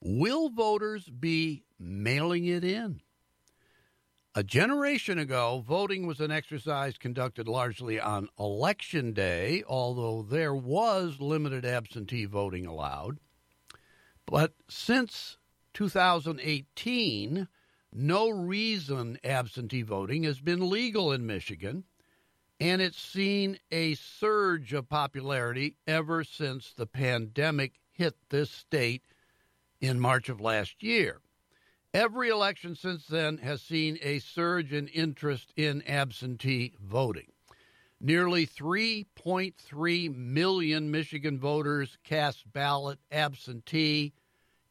will voters be mailing it in? A generation ago, voting was an exercise conducted largely on election day, although there was limited absentee voting allowed. But since 2018, no reason absentee voting has been legal in Michigan, and it's seen a surge of popularity ever since the pandemic hit this state in March of last year. Every election since then has seen a surge in interest in absentee voting. Nearly 3.3 million Michigan voters cast ballot absentee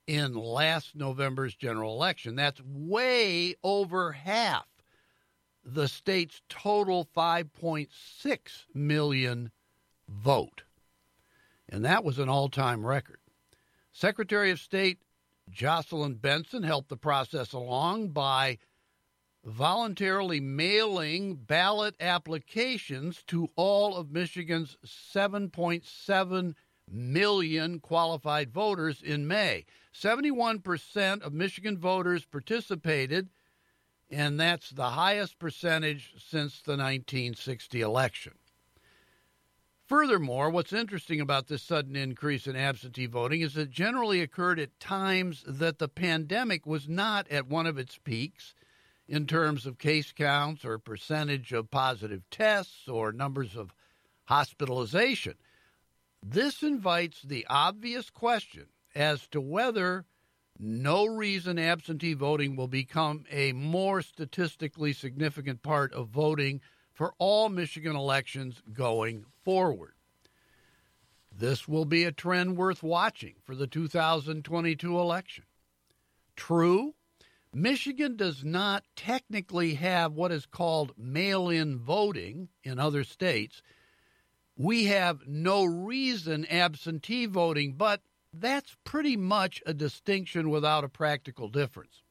in last November's general election. That's way over half the state's total 5.6 million vote. And that was an all time record. Secretary of State Jocelyn Benson helped the process along by voluntarily mailing ballot applications to all of Michigan's 7.7 million qualified voters in May. 71% of Michigan voters participated, and that's the highest percentage since the 1960 election. Furthermore, what's interesting about this sudden increase in absentee voting is it generally occurred at times that the pandemic was not at one of its peaks in terms of case counts or percentage of positive tests or numbers of hospitalization. This invites the obvious question as to whether no reason absentee voting will become a more statistically significant part of voting for all Michigan elections going forward. This will be a trend worth watching for the 2022 election. True, Michigan does not technically have what is called mail in voting in other states. We have no reason absentee voting, but that's pretty much a distinction without a practical difference.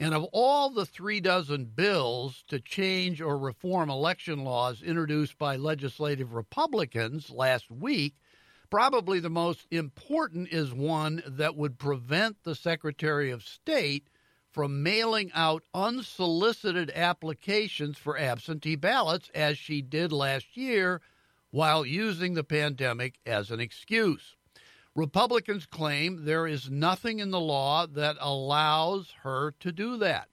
And of all the three dozen bills to change or reform election laws introduced by legislative Republicans last week, probably the most important is one that would prevent the Secretary of State from mailing out unsolicited applications for absentee ballots as she did last year while using the pandemic as an excuse. Republicans claim there is nothing in the law that allows her to do that,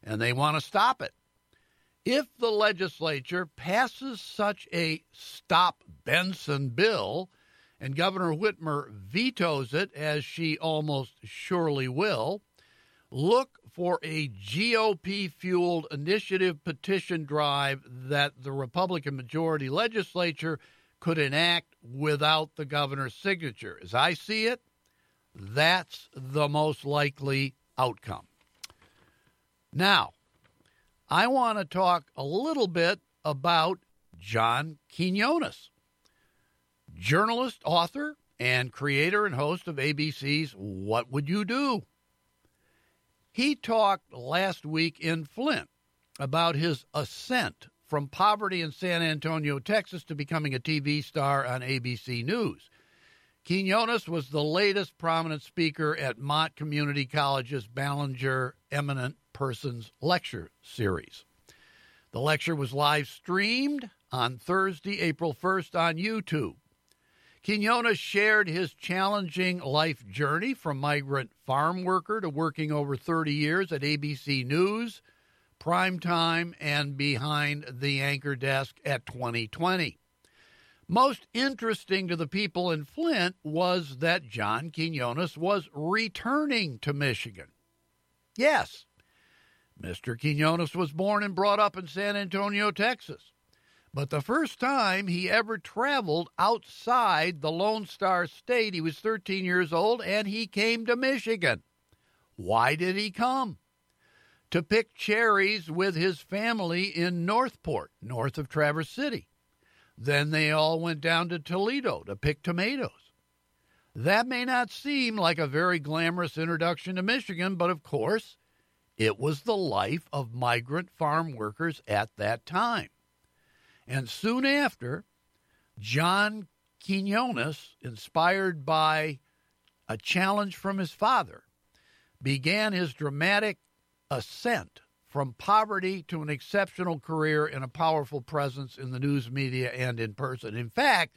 and they want to stop it. If the legislature passes such a Stop Benson bill, and Governor Whitmer vetoes it, as she almost surely will, look for a GOP fueled initiative petition drive that the Republican majority legislature could enact without the governor's signature. As I see it, that's the most likely outcome. Now, I want to talk a little bit about John Quinones, journalist, author, and creator and host of ABC's What Would You Do? He talked last week in Flint about his ascent from poverty in San Antonio, Texas, to becoming a TV star on ABC News. Quinones was the latest prominent speaker at Mott Community College's Ballenger Eminent Persons Lecture Series. The lecture was live streamed on Thursday, April 1st on YouTube. Quinones shared his challenging life journey from migrant farm worker to working over 30 years at ABC News prime time and behind the anchor desk at 2020. Most interesting to the people in Flint was that John Quinones was returning to Michigan. Yes, Mr. Quinones was born and brought up in San Antonio, Texas. But the first time he ever traveled outside the Lone Star State, he was 13 years old and he came to Michigan. Why did he come? To pick cherries with his family in Northport, north of Traverse City. Then they all went down to Toledo to pick tomatoes. That may not seem like a very glamorous introduction to Michigan, but of course, it was the life of migrant farm workers at that time. And soon after, John Quinones, inspired by a challenge from his father, began his dramatic ascent from poverty to an exceptional career and a powerful presence in the news media and in person. In fact,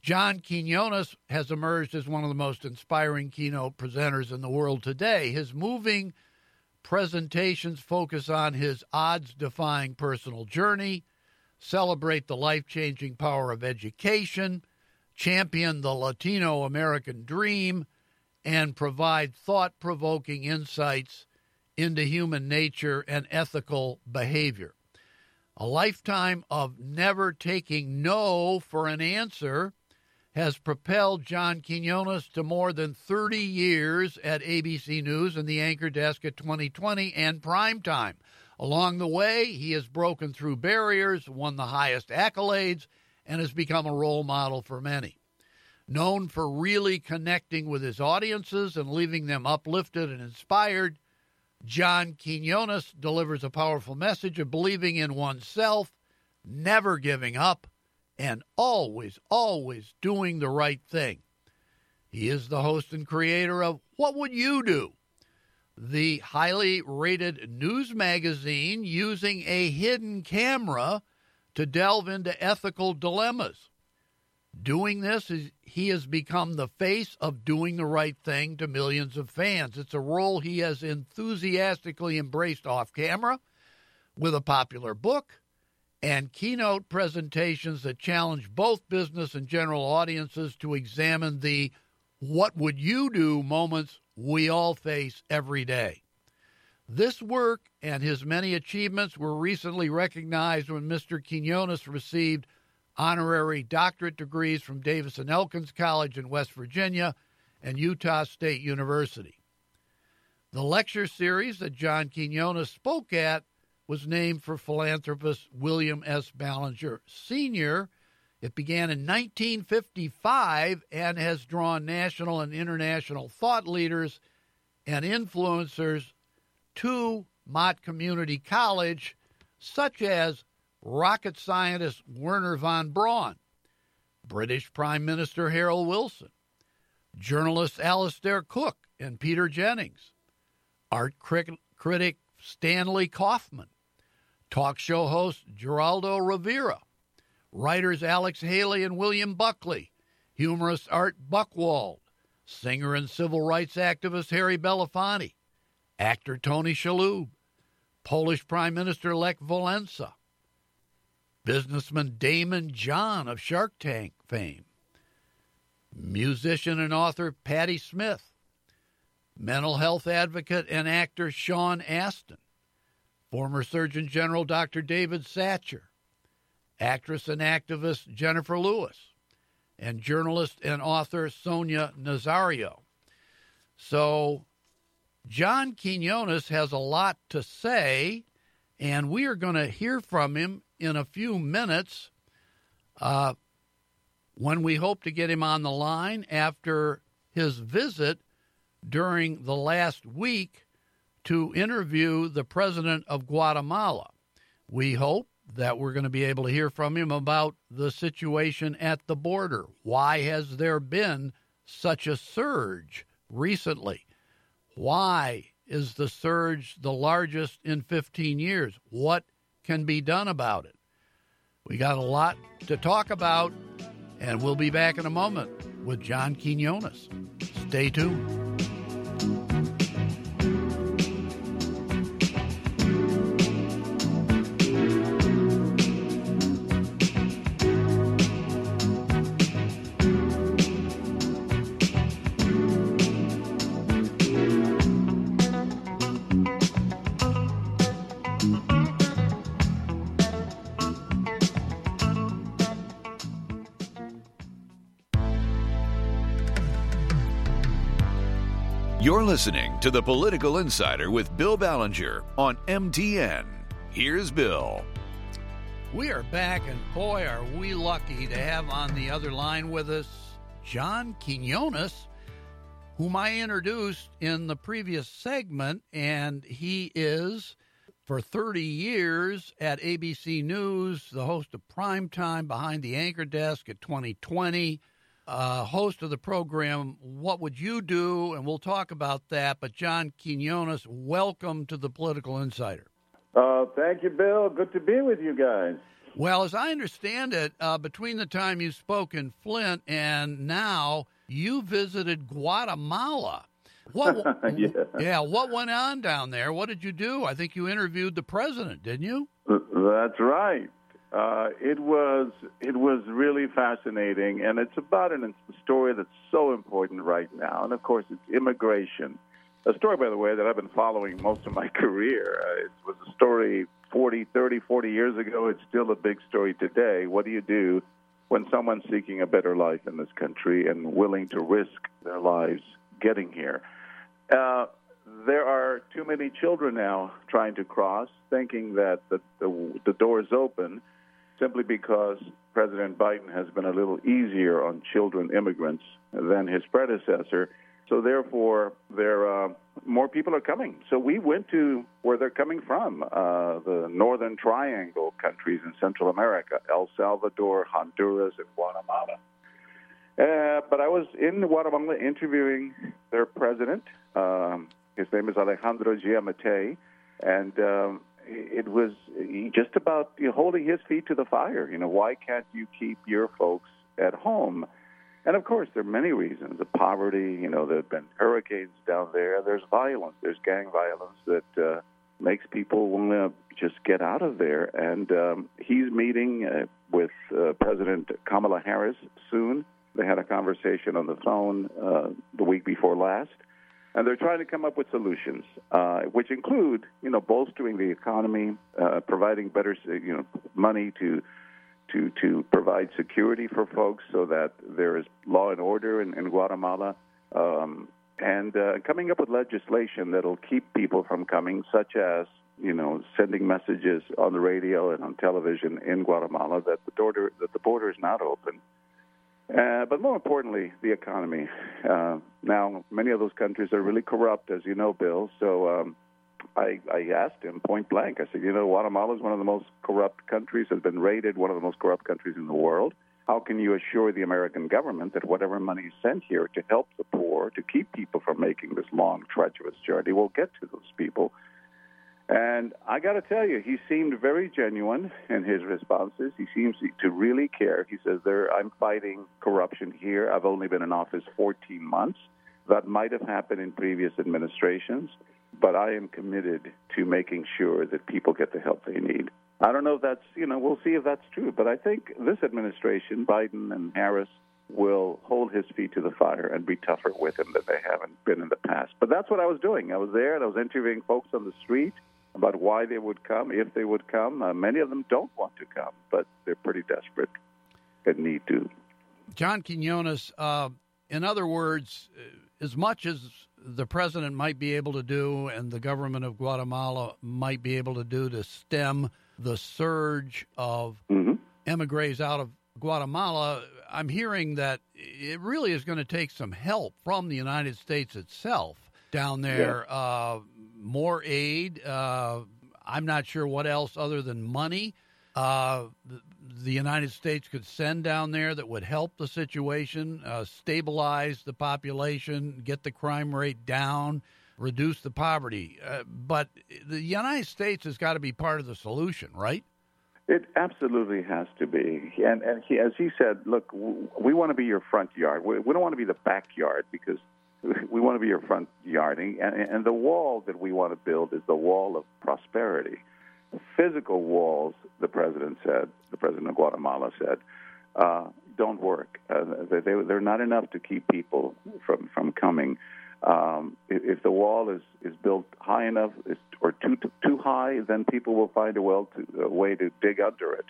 John Quinones has emerged as one of the most inspiring keynote presenters in the world today. His moving presentations focus on his odds defying personal journey, celebrate the life changing power of education, champion the Latino American dream, and provide thought provoking insights into human nature and ethical behavior. A lifetime of never taking no for an answer has propelled John Quinones to more than 30 years at ABC News and the anchor desk at 2020 and primetime. Along the way, he has broken through barriers, won the highest accolades, and has become a role model for many. Known for really connecting with his audiences and leaving them uplifted and inspired, John Quinones delivers a powerful message of believing in oneself, never giving up, and always, always doing the right thing. He is the host and creator of What Would You Do? The highly rated news magazine using a hidden camera to delve into ethical dilemmas. Doing this, he has become the face of doing the right thing to millions of fans. It's a role he has enthusiastically embraced off camera with a popular book and keynote presentations that challenge both business and general audiences to examine the what would you do moments we all face every day. This work and his many achievements were recently recognized when Mr. Quinones received honorary doctorate degrees from Davis and Elkins College in West Virginia and Utah State University. The lecture series that John Quinones spoke at was named for philanthropist William S. Ballenger Sr. It began in 1955 and has drawn national and international thought leaders and influencers to Mott Community College, such as rocket scientist Wernher von Braun, British Prime Minister Harold Wilson, journalists Alistair Cooke and Peter Jennings, art critic Stanley Kauffmann, talk show host Geraldo Rivera, writers Alex Haley and William Buckley, humorist Art Buchwald, singer and civil rights activist Harry Belafonte, actor Tony Shalhoub, Polish Prime Minister Lech Walesa, businessman Daymond John of Shark Tank fame, musician and author Patti Smith, mental health advocate and actor Sean Astin, former Surgeon General Dr. David Satcher, actress and activist Jennifer Lewis, and journalist and author Sonia Nazario. So, John Quinones has a lot to say, and we are going to hear from him in a few minutes uh, when we hope to get him on the line after his visit during the last week to interview the president of Guatemala. We hope that we're going to be able to hear from him about the situation at the border. Why has there been such a surge recently? Why is the surge the largest in 15 years? What can be done about it? We got a lot to talk about, and we'll be back in a moment with John Quinones. Stay tuned. You're listening to The Political Insider with Bill Ballenger on MTN. Here's Bill. We are back, and boy, are we lucky to have on the other line with us John Quinones, whom I introduced in the previous segment, and he is for 30 years at ABC News, the host of Primetime Behind the Anchor Desk at 2020, uh, host of the program What Would You Do? And we'll talk about that. But John Quinones, welcome to the Political Insider. Uh, thank you, Bill. Good to be with you guys. Well, as I understand it, uh, between the time you spoke in Flint and now, you visited Guatemala. What, yeah. yeah, what went on down there? What did you do? I think you interviewed the president, didn't you? That's right. Uh, it was it was really fascinating, and it's about an, a story that's so important right now. And of course, it's immigration. A story, by the way, that I've been following most of my career. Uh, it was a story 40, 30, 40 years ago. It's still a big story today. What do you do when someone's seeking a better life in this country and willing to risk their lives getting here? Uh, there are too many children now trying to cross, thinking that the, the, the door is open simply because President Biden has been a little easier on children immigrants than his predecessor. So therefore, there uh, more people are coming. So we went to where they're coming from, uh, the Northern Triangle countries in Central America, El Salvador, Honduras, and Guatemala. Uh, but I was in Guatemala interviewing their president. Um, his name is Alejandro Giammattei, and um, it was just about you know, holding his feet to the fire. You know, why can't you keep your folks at home? And of course, there are many reasons. The poverty, you know, there have been hurricanes down there. There's violence. There's gang violence that uh, makes people want to just get out of there. And um, he's meeting uh, with uh, President Kamala Harris soon. They had a conversation on the phone uh, the week before last and they're trying to come up with solutions, uh, which include, you know, bolstering the economy, uh, providing better, you know, money to to to provide security for folks, so that there is law and order in, in Guatemala, um, and uh, coming up with legislation that'll keep people from coming, such as you know, sending messages on the radio and on television in Guatemala that the border that the border is not open uh, but more importantly, the economy. Uh, now, many of those countries are really corrupt, as you know, Bill. So um, I, I asked him point blank. I said, you know, Guatemala is one of the most corrupt countries, has been rated one of the most corrupt countries in the world. How can you assure the American government that whatever money is sent here to help the poor, to keep people from making this long, treacherous journey, will get to those people? And I got to tell you, he seemed very genuine in his responses. He seems to really care. He says, "There, I'm fighting corruption here. I've only been in office 14 months. That might have happened in previous administrations, but I am committed to making sure that people get the help they need." I don't know if that's, you know, we'll see if that's true, but I think this administration, Biden and Harris, will hold his feet to the fire and be tougher with him than they haven't been in the past. But that's what I was doing. I was there and I was interviewing folks on the street about why they would come, if they would come. Uh, many of them don't want to come, but they're pretty desperate and need to. John Quinones, uh, in other words, uh, as much as the president might be able to do and the government of Guatemala might be able to do to stem the surge of mm-hmm. emigres out of Guatemala, I'm hearing that it really is going to take some help from the United States itself down there. Yeah. Uh, more aid. Uh, I'm not sure what else other than money uh, the, United States could send down there that would help the situation, uh, stabilize the population, get the crime rate down, reduce the poverty. Uh, but the United States has got to be part of the solution, right? It absolutely has to be. And, and he, as he said, look, we want to be your front yard. We, we don't want to be the backyard because we want to be your front yard. And, and the wall that we want to build is the wall of prosperity. Physical walls, the president said, the president of Guatemala said, uh, don't work. Uh, they, they're not enough to keep people from, from coming. Um, if, if the wall is, is built high enough or too, too high, then people will find a, well to, a way to dig under it.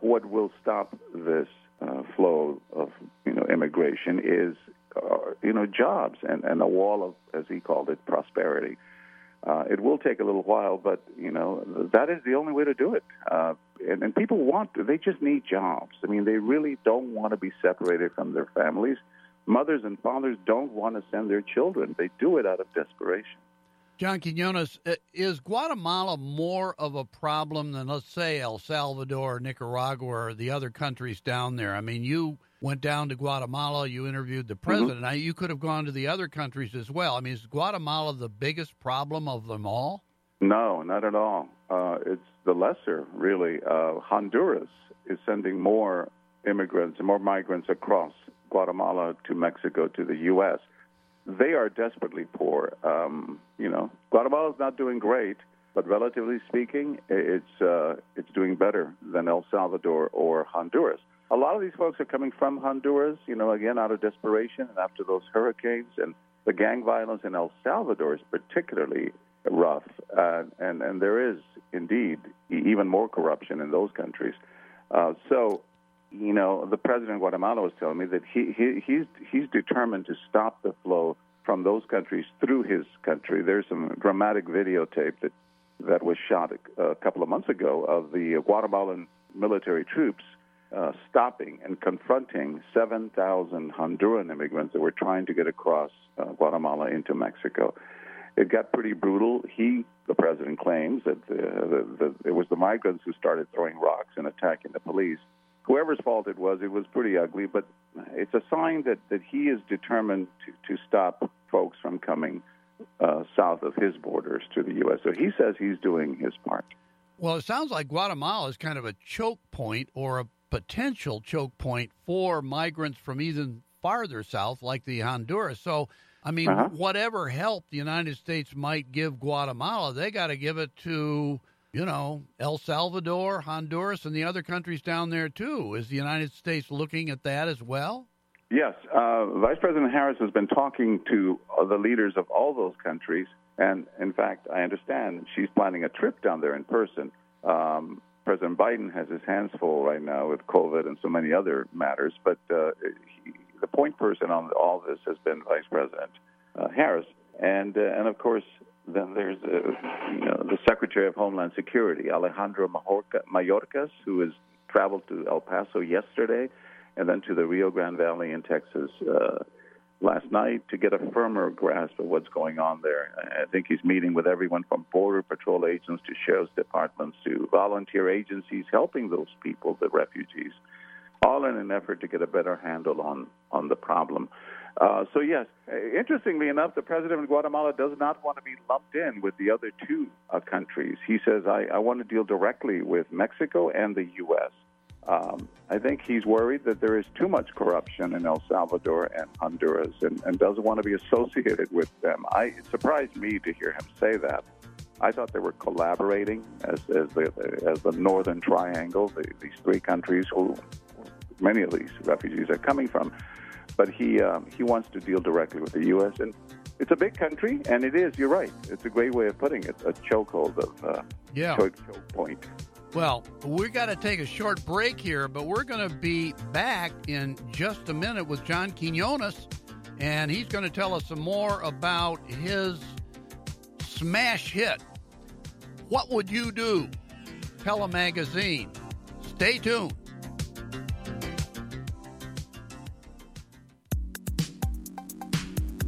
What will stop this uh, flow of you know immigration is uh, you know, jobs and, and a wall of, as he called it, prosperity. Uh, it will take a little while, but you know that is the only way to do it. Uh, and, and people want, they just need jobs. I mean, they really don't want to be separated from their families. Mothers and fathers don't want to send their children. They do it out of desperation. John Quinones, uh, is Guatemala more of a problem than, let's say, El Salvador, Nicaragua, or the other countries down there? I mean, you went down to Guatemala, you interviewed the mm-hmm. president. Mm-hmm. Now, you could have gone to the other countries as well. I mean, is Guatemala the biggest problem of them all? No, not at all. Uh, it's the lesser, really. Uh, Honduras is sending more immigrants and more migrants across Guatemala to Mexico to the U.S they are desperately poor. Um, you know, Guatemala is not doing great, but relatively speaking, it's uh, it's doing better than El Salvador or Honduras. A lot of these folks are coming from Honduras, you know, again out of desperation and after those hurricanes and the gang violence in El Salvador is particularly rough, uh, and and there is indeed even more corruption in those countries. Uh, so you know, the president of Guatemala was telling me that he, he he's he's determined to stop the flow from those countries through his country. There's some dramatic videotape that that was shot a, a couple of months ago of the Guatemalan military troops uh, stopping and confronting 7,000 Honduran immigrants that were trying to get across uh, Guatemala into Mexico. It got pretty brutal. He, the president, claims that the, the, the, it was the migrants who started throwing rocks and attacking the police whoever's fault it was, it was pretty ugly, but it's a sign that, that he is determined to, to stop folks from coming uh, south of his borders to the U.S. So he says he's doing his part. Well, it sounds like Guatemala is kind of a choke point or a potential choke point for migrants from even farther south, like the Honduras. So, I mean, uh-huh. whatever help the United States might give Guatemala, they got to give it to you know, El Salvador, Honduras, and the other countries down there too. Is the United States looking at that as well? Yes. Uh, Vice President Harris has been talking to uh, the leaders of all those countries. And in fact, I understand she's planning a trip down there in person. Um, President Biden has his hands full right now with COVID and so many other matters. But uh, he, the point person on all this has been Vice President uh, Harris. And, uh, and of course, then there's uh, you know, the Secretary of Homeland Security, Alejandro Mayorkas, who has traveled to El Paso yesterday and then to the Rio Grande Valley in Texas uh, last night to get a firmer grasp of what's going on there. I think he's meeting with everyone from Border Patrol agents to sheriff's departments to volunteer agencies helping those people, the refugees, all in an effort to get a better handle on, on the problem. Uh, so, yes, interestingly enough, the president of Guatemala does not want to be lumped in with the other two uh, countries. He says, I, I, want to deal directly with Mexico and the U.S. Um, I think he's worried that there is too much corruption in El Salvador and Honduras and, and doesn't want to be associated with them. I, it surprised me to hear him say that. I thought they were collaborating as, as, the, as the Northern Triangle, the, these three countries who many of these refugees are coming from but he um, he wants to deal directly with the U.S. and it's a big country, and it is. You're right. It's a great way of putting it. A chokehold of uh, yeah. choke, choke point. Well, we got to take a short break here, but we're going to be back in just a minute with John Quinones, and he's going to tell us some more about his smash hit. What would you do? Telemagazine. Stay tuned.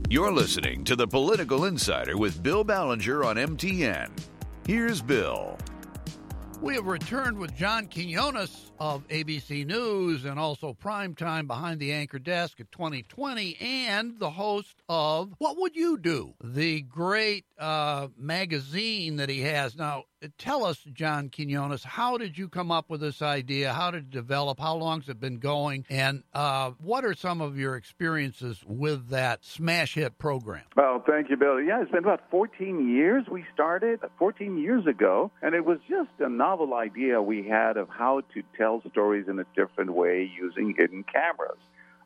You're listening to The Political Insider with Bill Ballenger on MTN. Here's Bill. We have returned with John Quinones of ABC News and also Primetime Behind the Anchor Desk at 2020 and the host of What Would You Do? The great uh, magazine that he has. Now, tell us, John Quinones, how did you come up with this idea? How did it develop? How long's it been going? And uh, what are some of your experiences with that smash hit program? Well, thank you, Bill. Yeah, it's been about 14 years we started, 14 years ago, and it was just a novel idea we had of how to tell stories in a different way using hidden cameras.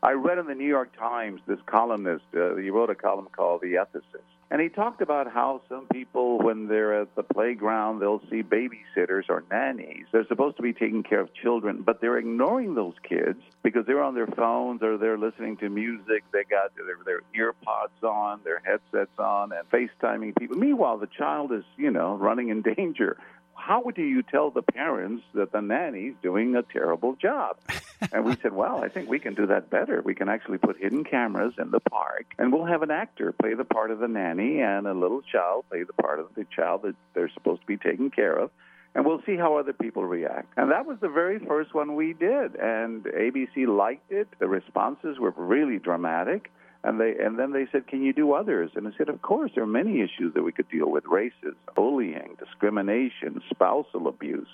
I read in the New York Times this columnist, uh, he wrote a column called The Ethicist And he talked about how some people, when they're at the playground, they'll see babysitters or nannies. They're supposed to be taking care of children, but they're ignoring those kids because they're on their phones or they're listening to music. They got their, their ear pods on, their headsets on, and FaceTiming people. Meanwhile, the child is, you know, running in danger how do you tell the parents that the nanny's doing a terrible job? and we said, well, I think we can do that better. We can actually put hidden cameras in the park, and we'll have an actor play the part of the nanny and a little child play the part of the child that they're supposed to be taking care of. And we'll see how other people react. And that was the very first one we did. And ABC liked it. The responses were really dramatic. And they and then they said, "Can you do others?" And I said, "Of course. There are many issues that we could deal with: racism, bullying, discrimination, spousal abuse."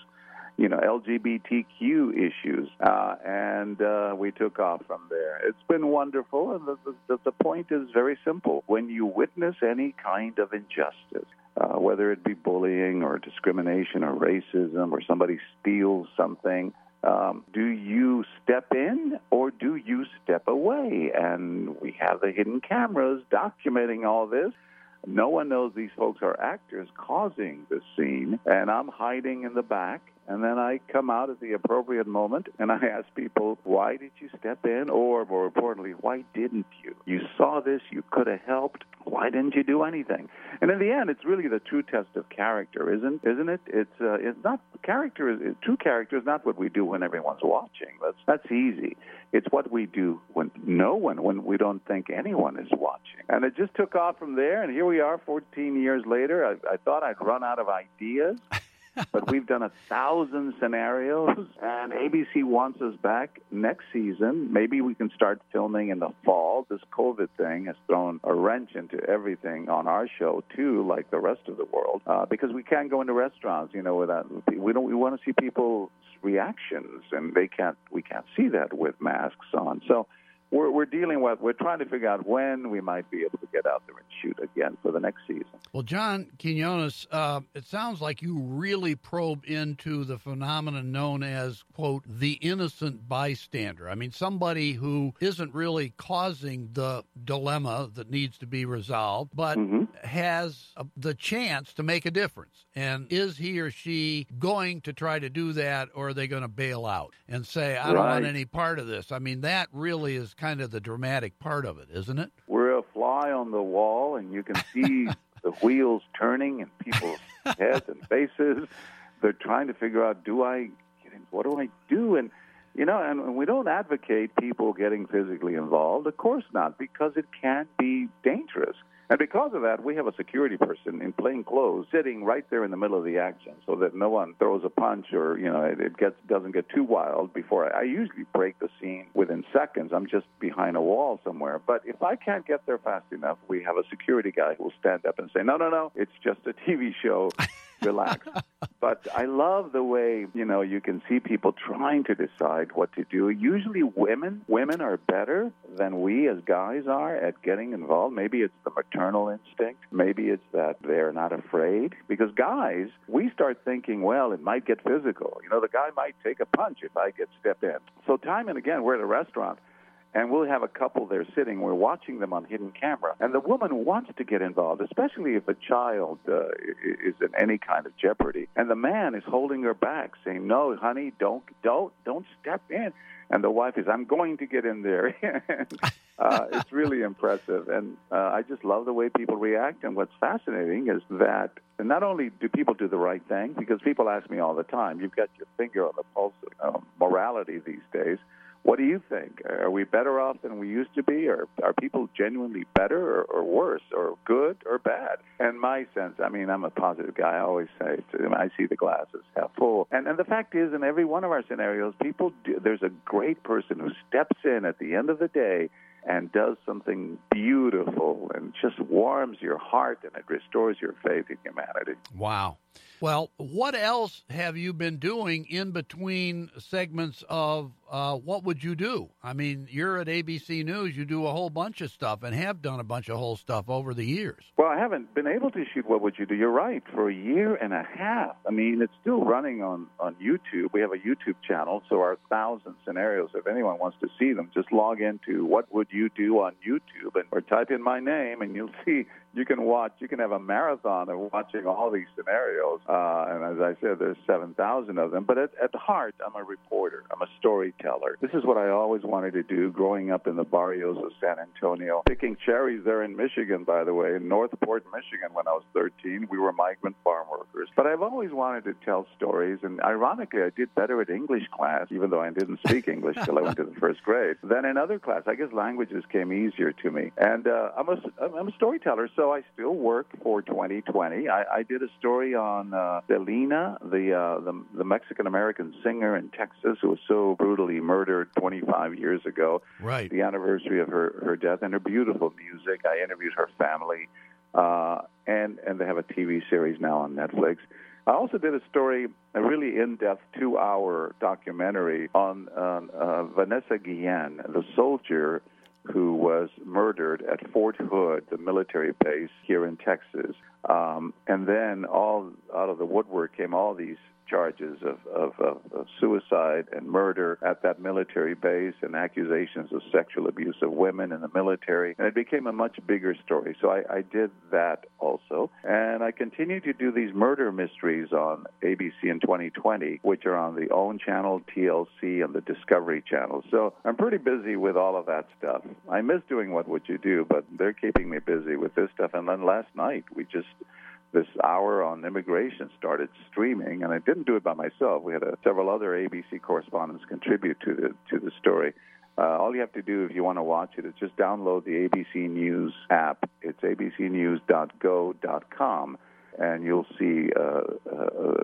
you know, LGBTQ issues, uh, and uh, we took off from there. It's been wonderful, and the, the, the point is very simple. When you witness any kind of injustice, uh, whether it be bullying or discrimination or racism or somebody steals something, um, do you step in or do you step away? And we have the hidden cameras documenting all this. No one knows these folks are actors causing the scene, and I'm hiding in the back. And then I come out at the appropriate moment and I ask people, why did you step in? Or more importantly, why didn't you? You saw this, you could have helped. Why didn't you do anything? And in the end, it's really the true test of character, isn't isn't it? It's uh, it's not character. Is, true character is not what we do when everyone's watching. That's that's easy. It's what we do when no one, when we don't think anyone is watching. And it just took off from there. And here we are, 14 years later. I, I thought I'd run out of ideas. but we've done a thousand scenarios, and ABC wants us back next season. Maybe we can start filming in the fall. This COVID thing has thrown a wrench into everything on our show too, like the rest of the world, uh, because we can't go into restaurants. You know, without we don't. We want to see people's reactions, and they can't. We can't see that with masks on. So we're, we're dealing with, we're trying to figure out when we might be able to get out there and shoot again for the next season. Well, John Quinones, uh, it sounds like you really probe into the phenomenon known as, quote, the innocent bystander. I mean, somebody who isn't really causing the dilemma that needs to be resolved, but mm-hmm. has a, the chance to make a difference. And is he or she going to try to do that, or are they going to bail out and say, I don't want any part of this? I mean, that really is kind of the dramatic part of it, isn't it? We're a fly on the wall, and you can see the wheels turning and people's heads and faces. They're trying to figure out, do I get in? What do I do? And you know, and we don't advocate people getting physically involved. Of course not, because it can be dangerous. And because of that, we have a security person in plain clothes sitting right there in the middle of the action so that no one throws a punch or, you know, it, gets doesn't get too wild before I, I usually break the scene within seconds. I'm just behind a wall somewhere. But if I can't get there fast enough, we have a security guy who will stand up and say, "No, no, no, it's just a TV show." relax. but I love the way, you know, you can see people trying to decide what to do. Usually women, women are better than we as guys are at getting involved. Maybe it's the maternal instinct. Maybe it's that they're not afraid. Because guys, we start thinking, well, it might get physical. You know, the guy might take a punch if I get stepped in. So time and again, we're at a restaurant and we'll have a couple there sitting. We're watching them on hidden camera, and the woman wants to get involved, especially if a child uh, is in any kind of jeopardy. And the man is holding her back, saying, "No, honey, don't, don't, don't step in." And the wife is, "I'm going to get in there." uh, it's really impressive, and uh, I just love the way people react. And what's fascinating is that not only do people do the right thing, because people ask me all the time, "You've got your finger on the pulse of uh, morality these days." What do you think? Are we better off than we used to be? Or are people genuinely better or, or worse or good or bad? And my sense, I mean, I'm a positive guy. I always say I see the glasses half full. And, and the fact is, in every one of our scenarios, people do, there's a great person who steps in at the end of the day and does something beautiful and just warms your heart and it restores your faith in humanity. Wow. Well, what else have you been doing in between segments of uh, What Would You Do? I mean, you're at ABC News, you do a whole bunch of stuff and have done a bunch of whole stuff over the years. Well, I haven't been able to shoot What Would You Do. You're right, for a year and a half. I mean, it's still running on, on YouTube. We have a YouTube channel, so our thousand scenarios, if anyone wants to see them, just log into What Would you do on YouTube, and or type in my name, and you'll see you can watch. You can have a marathon of watching all these scenarios. Uh, and as I said, there's 7,000 of them. But at, at heart, I'm a reporter. I'm a storyteller. This is what I always wanted to do growing up in the barrios of San Antonio, picking cherries there in Michigan, by the way, in Northport, Michigan, when I was 13. We were migrant farm workers. But I've always wanted to tell stories. And ironically, I did better at English class, even though I didn't speak English till I went to the first grade, than in other class. I guess languages came easier to me. And uh, I'm, a, I'm a storyteller. So so I still work for 2020. I, I did a story on uh, Selena, the, uh, the the Mexican American singer in Texas who was so brutally murdered 25 years ago. Right. The anniversary of her her death and her beautiful music. I interviewed her family, uh, and and they have a TV series now on Netflix. I also did a story, a really in-depth two-hour documentary on uh, Vanessa Guillen, the soldier who was murdered at Fort Hood, the military base here in Texas. Um, and then all out of the woodwork came all these charges of, of, of, of, suicide and murder at that military base and accusations of sexual abuse of women in the military. And it became a much bigger story. So I, I did that also. And I continue to do these murder mysteries on ABC in 2020, which are on the OWN channel, TLC, and the Discovery channel. So I'm pretty busy with all of that stuff. I miss doing What Would You Do, but they're keeping me busy with this stuff. And then last night, we just this hour on immigration started streaming, and I didn't do it by myself. We had uh, several other ABC correspondents contribute to the to the story. Uh, all you have to do if you want to watch it is just download the ABC News app. It's abcnews.go.com, and you'll see uh, uh,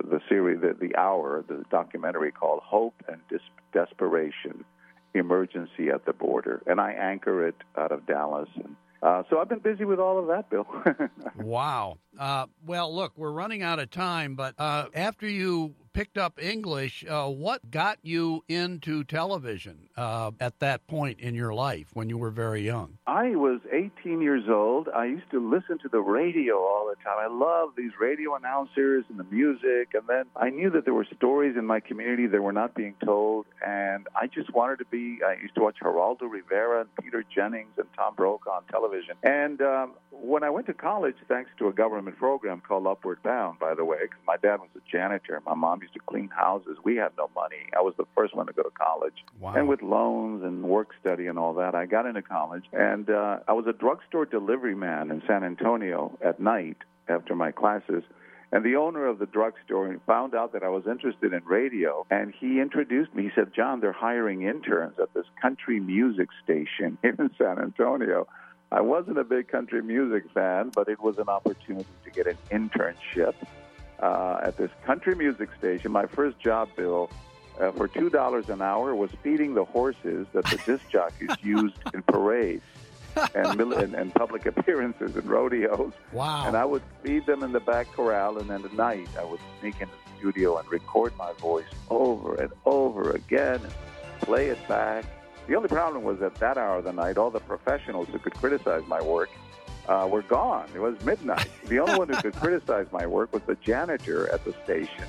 the series, the, the hour, the documentary called "Hope and Dis- Desperation: Emergency at the Border," and I anchor it out of Dallas. And, uh, so I've been busy with all of that, Bill. wow. Uh, well, look, we're running out of time, but uh, after you picked up English. Uh, what got you into television uh, at that point in your life when you were very young? I was 18 years old. I used to listen to the radio all the time. I loved these radio announcers and the music. And then I knew that there were stories in my community that were not being told. And I just wanted to be, I used to watch Geraldo Rivera and Peter Jennings and Tom Brokaw on television. And um, when I went to college, thanks to a government program called Upward Bound, by the way, because my dad was a janitor, my mom used to clean houses. We had no money. I was the first one to go to college. Wow. And with loans and work study and all that, I got into college. And uh, I was a drugstore delivery man in San Antonio at night after my classes. And the owner of the drugstore found out that I was interested in radio, and he introduced me. He said, John, they're hiring interns at this country music station in San Antonio. I wasn't a big country music fan, but it was an opportunity to get an internship uh, at this country music station. My first job, Bill, uh, for two dollars an hour, was feeding the horses that the disc jockeys used in parades. and, and, and public appearances and rodeos. Wow. And I would feed them in the back corral, and then at night I would sneak into the studio and record my voice over and over again and play it back. The only problem was at that hour of the night, all the professionals who could criticize my work uh, were gone. It was midnight. The only one who could criticize my work was the janitor at the station.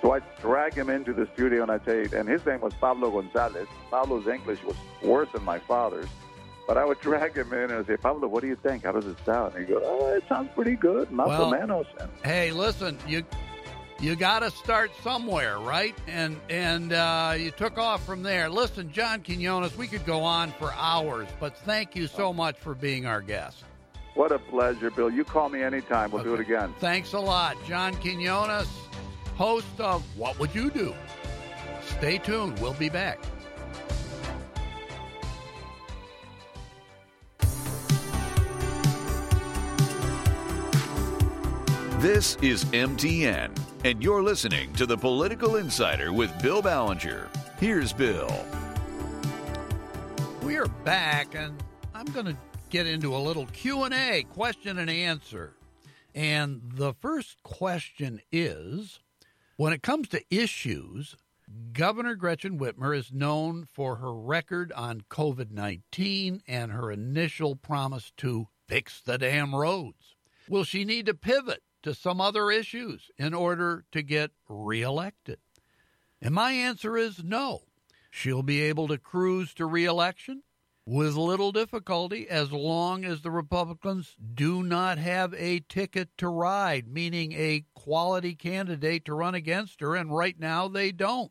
So I'd drag him into the studio and I'd say, and his name was Pablo Gonzalez. Pablo's English was worse than my father's. But I would drag him in and I'd say, Pablo, what do you think? How does it sound? And he'd go, oh, it sounds pretty good. Not well, the Hey, listen, you you got to start somewhere, right? And and uh, you took off from there. Listen, John Quinones, we could go on for hours, but thank you so much for being our guest. What a pleasure, Bill. You call me anytime. We'll okay. do it again. Thanks a lot. John Quinones, host of What Would You Do? Stay tuned. We'll be back. This is MTN, and you're listening to the Political Insider with Bill Ballenger. Here's Bill. We are back, and I'm going to get into a little Q&A, question and answer. And the first question is, when it comes to issues, Governor Gretchen Whitmer is known for her record on COVID 19 and her initial promise to fix the damn roads. Will she need to pivot to some other issues in order to get reelected? And my answer is no. She'll be able to cruise to reelection with little difficulty as long as the Republicans do not have a ticket to ride, meaning a quality candidate to run against her, and right now they don't.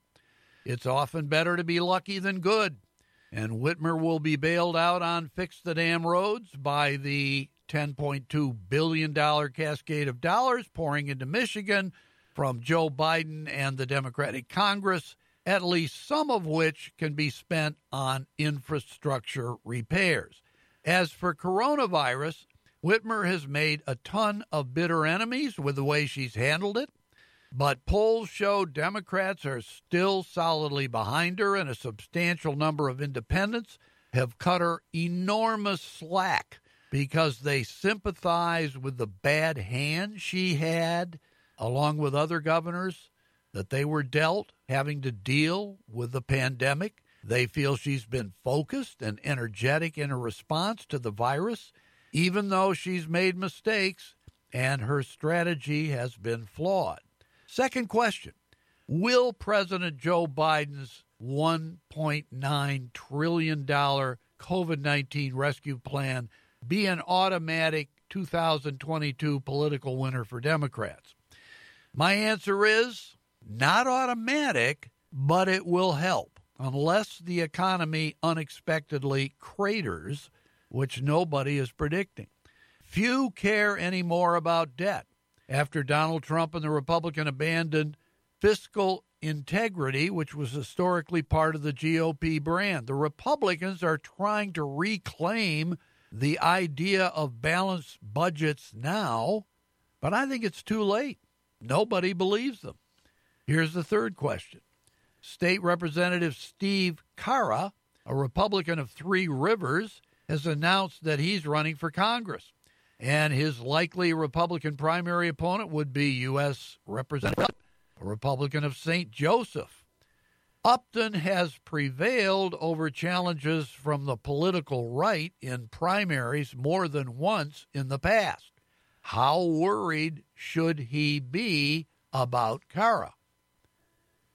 It's often better to be lucky than good. And Whitmer will be bailed out on Fix the Damn Roads by the $10.2 billion cascade of dollars pouring into Michigan from Joe Biden and the Democratic Congress at least some of which can be spent on infrastructure repairs. As for coronavirus, Whitmer has made a ton of bitter enemies with the way she's handled it, but polls show Democrats are still solidly behind her, and a substantial number of independents have cut her enormous slack because they sympathize with the bad hand she had, along with other governors that they were dealt having to deal with the pandemic. They feel she's been focused and energetic in her response to the virus, even though she's made mistakes and her strategy has been flawed. Second question Will President Joe Biden's $1.9 trillion COVID 19 rescue plan be an automatic 2022 political winner for Democrats? My answer is not automatic, but it will help unless the economy unexpectedly craters, which nobody is predicting. Few care anymore about debt after Donald Trump and the Republican abandoned fiscal integrity, which was historically part of the GOP brand. The Republicans are trying to reclaim the idea of balanced budgets now, but I think it's too late. Nobody believes them. Here's the third question State Representative Steve Carra, a Republican of Three Rivers, has announced that he's running for Congress. And his likely Republican primary opponent would be U.S. Representative, a Republican of St. Joseph. Upton has prevailed over challenges from the political right in primaries more than once in the past. How worried should he be about Carra?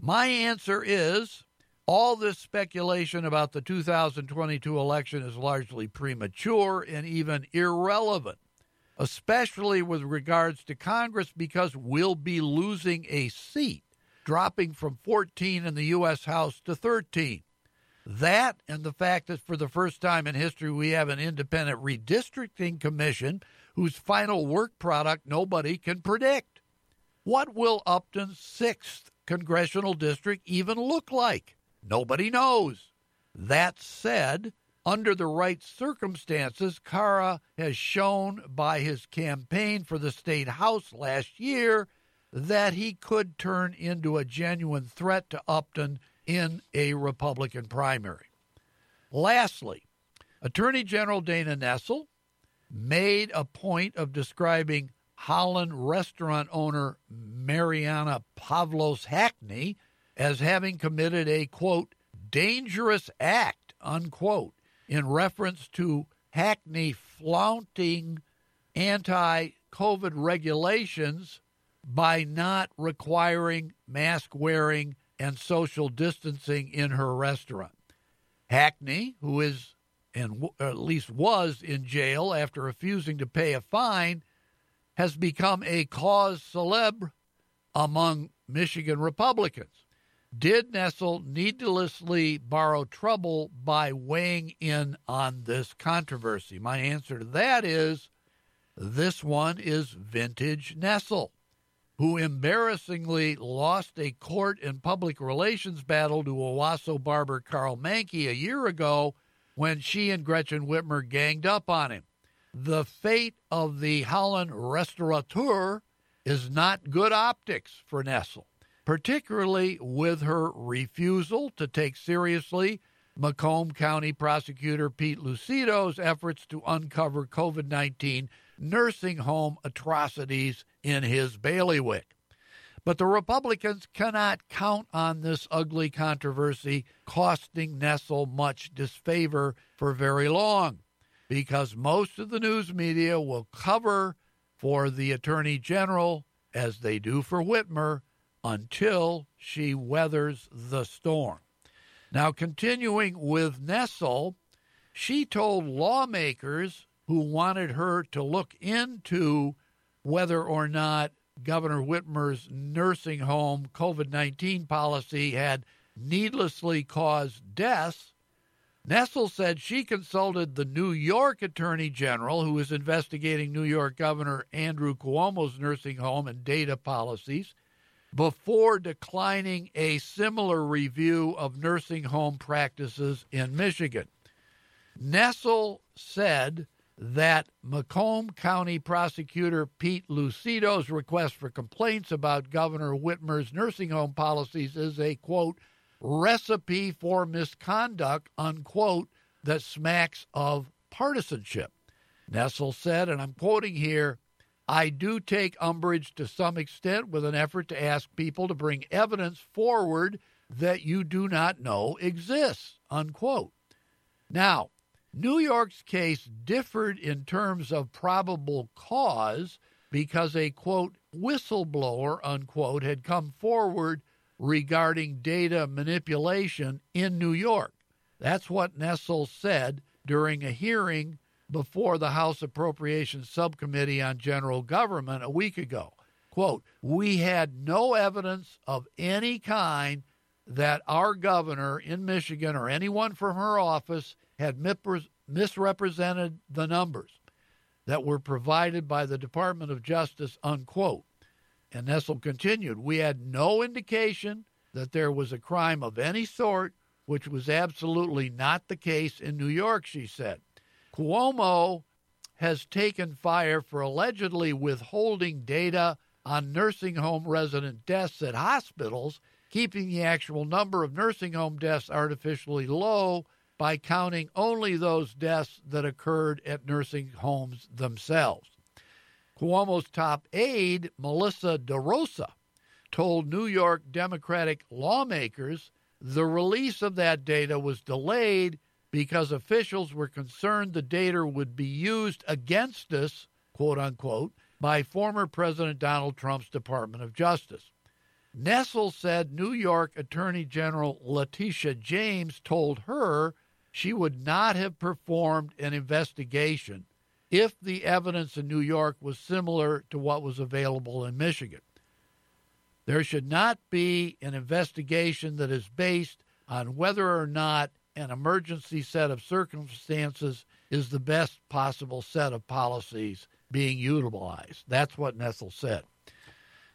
My answer is all this speculation about the 2022 election is largely premature and even irrelevant, especially with regards to Congress, because we'll be losing a seat, dropping from 14 in the U.S. House to 13. That and the fact that for the first time in history we have an independent redistricting commission whose final work product nobody can predict. What will Upton's sixth congressional district even look like? Nobody knows. That said, under the right circumstances, Carra has shown by his campaign for the state house last year that he could turn into a genuine threat to Upton in a Republican primary. Lastly, Attorney General Dana Nessel made a point of describing Holland restaurant owner Marlena Pavlos Hackney as having committed a quote dangerous act unquote in reference to Hackney flaunting anti-COVID regulations by not requiring mask wearing and social distancing in her restaurant. Hackney, who is and at least was in jail after refusing to pay a fine, has become a cause celebre among Michigan Republicans. Did Nessel needlessly borrow trouble by weighing in on this controversy? My answer to that is this one is vintage Nessel, who embarrassingly lost a court and public relations battle to Owosso barber Karl Manke a year ago when she and Gretchen Whitmer ganged up on him. The fate of the Holland restaurateur is not good optics for Nessel, particularly with her refusal to take seriously Macomb County Prosecutor Pete Lucido's efforts to uncover COVID 19 nursing home atrocities in his bailiwick. But the Republicans cannot count on this ugly controversy costing Nessel much disfavor for very long, because most of the news media will cover for the Attorney General, as they do for Whitmer, until she weathers the storm. Now, continuing with Nessel, she told lawmakers who wanted her to look into whether or not Governor Whitmer's nursing home COVID 19 policy had needlessly caused deaths. Nessel said she consulted the New York Attorney General, who is investigating New York Governor Andrew Cuomo's nursing home and data policies, before declining a similar review of nursing home practices in Michigan. Nessel said that Macomb County prosecutor Pete Lucido's request for complaints about Governor Whitmer's nursing home policies is a quote recipe for misconduct unquote that smacks of partisanship. Nessel said, and I'm quoting here, I do take umbrage to some extent with an effort to ask people to bring evidence forward that you do not know exists, unquote. Now, New York's case differed in terms of probable cause because a quote whistleblower unquote had come forward regarding data manipulation in New York. That's what Nessel said during a hearing before the House Appropriations Subcommittee on General Government a week ago. Quote, we had no evidence of any kind that our governor in Michigan or anyone from her office had misrepresented the numbers that were provided by the Department of Justice, unquote. And Nessel continued, we had no indication that there was a crime of any sort, which was absolutely not the case in New York, she said. Cuomo has taken fire for allegedly withholding data on nursing home resident deaths at hospitals, keeping the actual number of nursing home deaths artificially low by counting only those deaths that occurred at nursing homes themselves. Cuomo's top aide, Melissa DeRosa, told New York Democratic lawmakers the release of that data was delayed because officials were concerned the data would be used against us, quote unquote, by former President Donald Trump's Department of Justice. Nessel said New York Attorney General Letitia James told her she would not have performed an investigation if the evidence in New York was similar to what was available in Michigan. There should not be an investigation that is based on whether or not an emergency set of circumstances is the best possible set of policies being utilized. That's what Nessel said.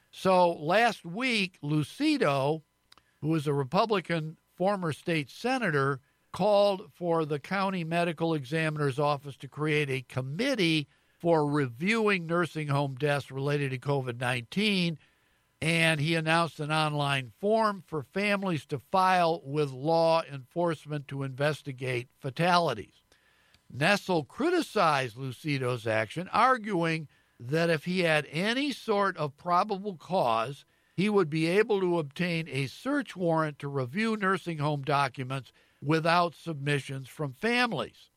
So last week, Lucido, who is a Republican former state senator, called for the county medical examiner's office to create a committee for reviewing nursing home deaths related to COVID 19. And he announced an online form for families to file with law enforcement to investigate fatalities. Nessel criticized Lucido's action, arguing that if he had any sort of probable cause, he would be able to obtain a search warrant to review nursing home documents without submissions from families.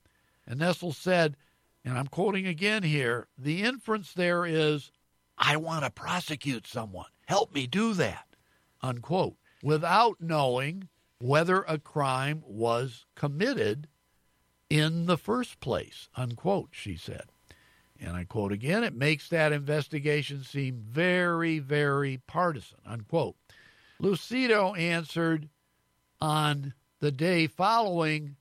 And Nessel said, and I'm quoting again here the inference there is, I want to prosecute someone. Help me do that, unquote, without knowing whether a crime was committed in the first place, unquote, she said. And I quote again, it makes that investigation seem very, very partisan, unquote. Lucido answered on the day following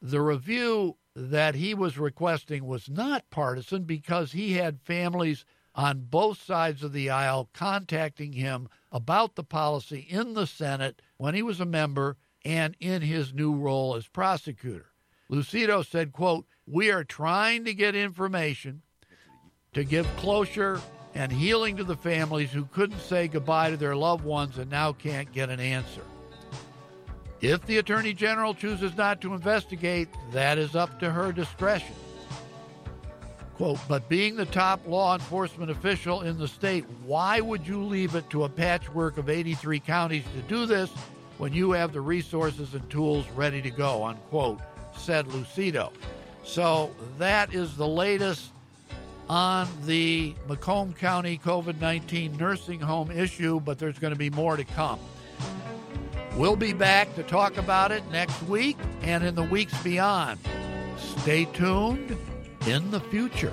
the review that he was requesting was not partisan because he had families on both sides of the aisle contacting him about the policy in the Senate when he was a member and in his new role as prosecutor. Lucido said, quote, "We are trying to get information to give closure and healing to the families who couldn't say goodbye to their loved ones and now can't get an answer. If the Attorney General chooses not to investigate, that is up to her discretion. Quote, but being the top law enforcement official in the state, why would you leave it to a patchwork of 83 counties to do this when you have the resources and tools ready to go, unquote, said Lucido. So that is the latest on the Macomb County COVID 19 nursing home issue, but there's going to be more to come. We'll be back to talk about it next week and in the weeks beyond. Stay tuned in the future.